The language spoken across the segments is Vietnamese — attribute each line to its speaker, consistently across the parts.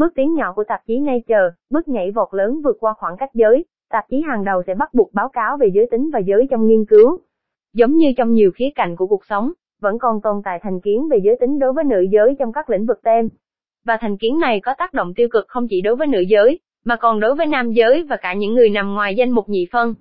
Speaker 1: Bước tiến nhỏ của tạp chí Nature, bước nhảy vọt lớn vượt qua khoảng cách giới, tạp chí hàng đầu sẽ bắt buộc báo cáo về giới tính và giới trong nghiên cứu. Giống như trong nhiều khía cạnh của cuộc sống, vẫn còn tồn tại thành kiến về giới tính đối với nữ giới trong các lĩnh vực tem. Và thành kiến này có tác động tiêu cực không chỉ đối với nữ giới, mà còn đối với nam giới và cả những người nằm ngoài danh mục nhị phân.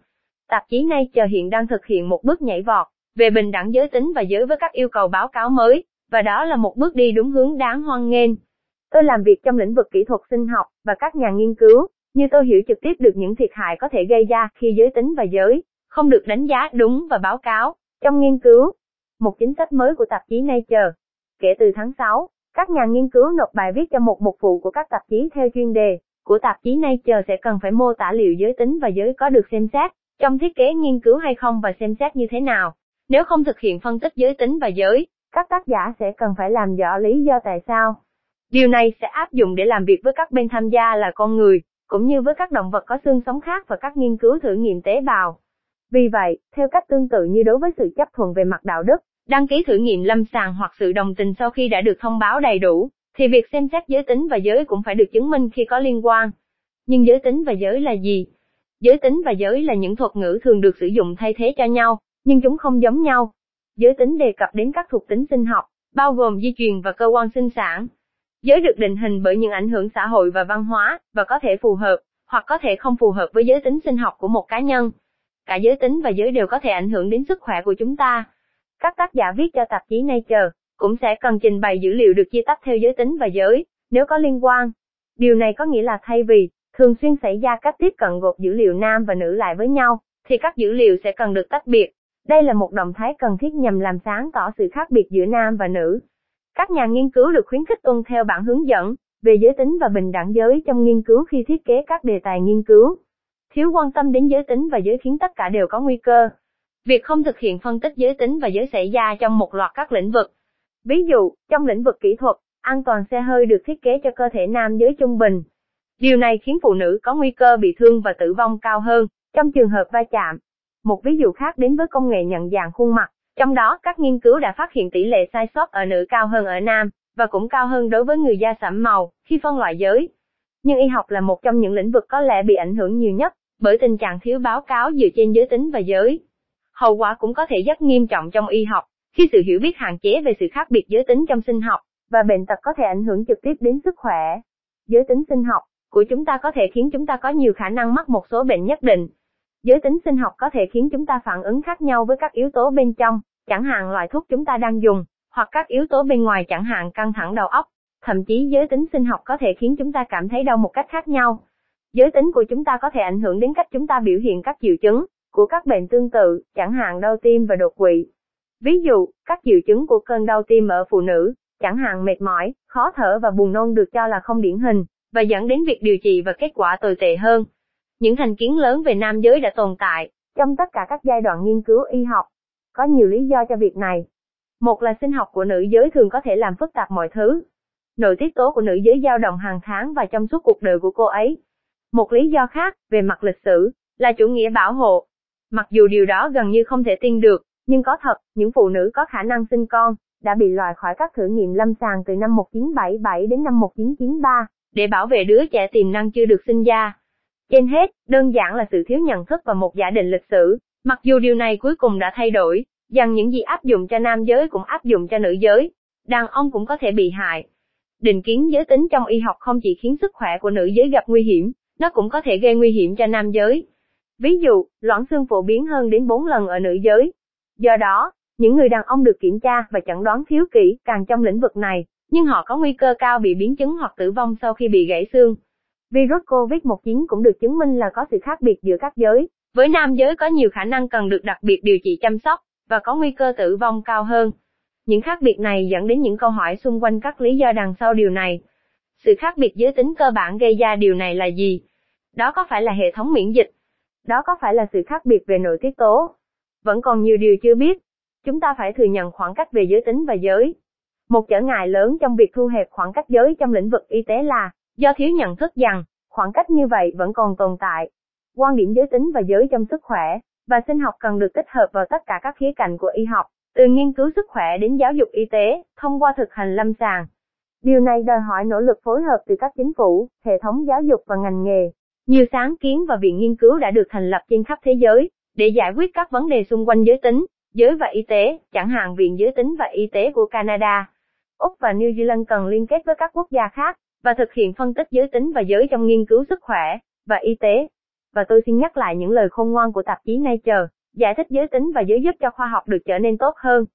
Speaker 1: Tạp chí Nature hiện đang thực hiện một bước nhảy vọt về bình đẳng giới tính và giới với các yêu cầu báo cáo mới, và đó là một bước đi đúng hướng đáng hoan nghênh. Tôi làm việc trong lĩnh vực kỹ thuật sinh học và các nhà nghiên cứu, như tôi hiểu trực tiếp được những thiệt hại có thể gây ra khi giới tính và giới không được đánh giá đúng và báo cáo. Trong nghiên cứu, một chính sách mới của tạp chí Nature, kể từ tháng 6, các nhà nghiên cứu nộp bài viết cho một mục phụ của các tạp chí theo chuyên đề của tạp chí Nature sẽ cần phải mô tả liệu giới tính và giới có được xem xét trong thiết kế nghiên cứu hay không và xem xét như thế nào. Nếu không thực hiện phân tích giới tính và giới, các tác giả sẽ cần phải làm rõ lý do tại sao. Điều này sẽ áp dụng để làm việc với các bên tham gia là con người, cũng như với các động vật có xương sống khác và các nghiên cứu thử nghiệm tế bào. Vì vậy, theo cách tương tự như đối với sự chấp thuận về mặt đạo đức, đăng ký thử nghiệm lâm sàng hoặc sự đồng tình sau khi đã được thông báo đầy đủ, thì việc xem xét giới tính và giới cũng phải được chứng minh khi có liên quan. Nhưng giới tính và giới là gì? Giới tính và giới là những thuật ngữ thường được sử dụng thay thế cho nhau, nhưng chúng không giống nhau. Giới tính đề cập đến các thuộc tính sinh học, bao gồm di truyền và cơ quan sinh sản. Giới được định hình bởi những ảnh hưởng xã hội và văn hóa, và có thể phù hợp, hoặc có thể không phù hợp với giới tính sinh học của một cá nhân. Cả giới tính và giới đều có thể ảnh hưởng đến sức khỏe của chúng ta. Các tác giả viết cho tạp chí Nature cũng sẽ cần trình bày dữ liệu được chia tách theo giới tính và giới, nếu có liên quan. Điều này có nghĩa là thay vì thường xuyên xảy ra cách tiếp cận gộp dữ liệu nam và nữ lại với nhau, thì các dữ liệu sẽ cần được tách biệt. Đây là một động thái cần thiết nhằm làm sáng tỏ sự khác biệt giữa nam và nữ. Các nhà nghiên cứu được khuyến khích tuân theo bản hướng dẫn về giới tính và bình đẳng giới trong nghiên cứu khi thiết kế các đề tài nghiên cứu. Thiếu quan tâm đến giới tính và giới khiến tất cả đều có nguy cơ. Việc không thực hiện phân tích giới tính và giới xảy ra trong một loạt các lĩnh vực. Ví dụ, trong lĩnh vực kỹ thuật, an toàn xe hơi được thiết kế cho cơ thể nam giới trung bình. Điều này khiến phụ nữ có nguy cơ bị thương và tử vong cao hơn, trong trường hợp va chạm. Một ví dụ khác đến với công nghệ nhận dạng khuôn mặt, trong đó các nghiên cứu đã phát hiện tỷ lệ sai sót ở nữ cao hơn ở nam, và cũng cao hơn đối với người da sẫm màu, khi phân loại giới. Nhưng y học là một trong những lĩnh vực có lẽ bị ảnh hưởng nhiều nhất, bởi tình trạng thiếu báo cáo dựa trên giới tính và giới. Hậu quả cũng có thể rất nghiêm trọng trong y học, khi sự hiểu biết hạn chế về sự khác biệt giới tính trong sinh học, và bệnh tật có thể ảnh hưởng trực tiếp đến sức khỏe. Giới tính sinh học của chúng ta có thể khiến chúng ta có nhiều khả năng mắc một số bệnh nhất định. Giới tính sinh học có thể khiến chúng ta phản ứng khác nhau với các yếu tố bên trong, chẳng hạn loại thuốc chúng ta đang dùng, hoặc các yếu tố bên ngoài chẳng hạn căng thẳng đầu óc. Thậm chí giới tính sinh học có thể khiến chúng ta cảm thấy đau một cách khác nhau. Giới tính của chúng ta có thể ảnh hưởng đến cách chúng ta biểu hiện các triệu chứng của các bệnh tương tự, chẳng hạn đau tim và đột quỵ. Ví dụ, các triệu chứng của cơn đau tim ở phụ nữ, chẳng hạn mệt mỏi, khó thở và buồn nôn được cho là không điển hình, và dẫn đến việc điều trị và kết quả tồi tệ hơn. Những thành kiến lớn về nam giới đã tồn tại trong tất cả các giai đoạn nghiên cứu y học. Có nhiều lý do cho việc này. Một là sinh học của nữ giới thường có thể làm phức tạp mọi thứ. Nội tiết tố của nữ giới dao động hàng tháng và trong suốt cuộc đời của cô ấy. Một lý do khác, về mặt lịch sử, là chủ nghĩa bảo hộ. Mặc dù điều đó gần như không thể tin được, nhưng có thật, những phụ nữ có khả năng sinh con, đã bị loại khỏi các thử nghiệm lâm sàng từ năm 1977 đến năm 1993, để bảo vệ đứa trẻ tiềm năng chưa được sinh ra. Trên hết, đơn giản là sự thiếu nhận thức và một giả định lịch sử, mặc dù điều này cuối cùng đã thay đổi, rằng những gì áp dụng cho nam giới cũng áp dụng cho nữ giới, đàn ông cũng có thể bị hại. Định kiến giới tính trong y học không chỉ khiến sức khỏe của nữ giới gặp nguy hiểm, nó cũng có thể gây nguy hiểm cho nam giới. Ví dụ, loãng xương phổ biến hơn đến 4 lần ở nữ giới. Do đó, những người đàn ông được kiểm tra và chẩn đoán thiếu kỹ càng trong lĩnh vực này, nhưng họ có nguy cơ cao bị biến chứng hoặc tử vong sau khi bị gãy xương. Virus COVID-19 cũng được chứng minh là có sự khác biệt giữa các giới. Với nam giới có nhiều khả năng cần được đặc biệt điều trị chăm sóc, và có nguy cơ tử vong cao hơn. Những khác biệt này dẫn đến những câu hỏi xung quanh các lý do đằng sau điều này. Sự khác biệt giới tính cơ bản gây ra điều này là gì? Đó có phải là hệ thống miễn dịch? Đó có phải là sự khác biệt về nội tiết tố? Vẫn còn nhiều điều chưa biết. Chúng ta phải thừa nhận khoảng cách về giới tính và giới. Một trở ngại lớn trong việc thu hẹp khoảng cách giới trong lĩnh vực y tế là do thiếu nhận thức rằng khoảng cách như vậy vẫn còn tồn tại. Quan điểm giới tính và giới trong sức khỏe và sinh học cần được tích hợp vào tất cả các khía cạnh của y học, từ nghiên cứu sức khỏe đến giáo dục y tế, thông qua thực hành lâm sàng. Điều này đòi hỏi nỗ lực phối hợp từ các chính phủ, hệ thống giáo dục và ngành nghề. Nhiều sáng kiến và viện nghiên cứu đã được thành lập trên khắp thế giới để giải quyết các vấn đề xung quanh giới tính, giới và y tế, chẳng hạn Viện Giới tính và Y tế của Canada. Úc và New Zealand cần liên kết với các quốc gia khác và thực hiện phân tích giới tính và giới trong nghiên cứu sức khỏe và y tế. Và tôi xin nhắc lại những lời khôn ngoan của tạp chí Nature, giải thích giới tính và giới giúp cho khoa học được trở nên tốt hơn.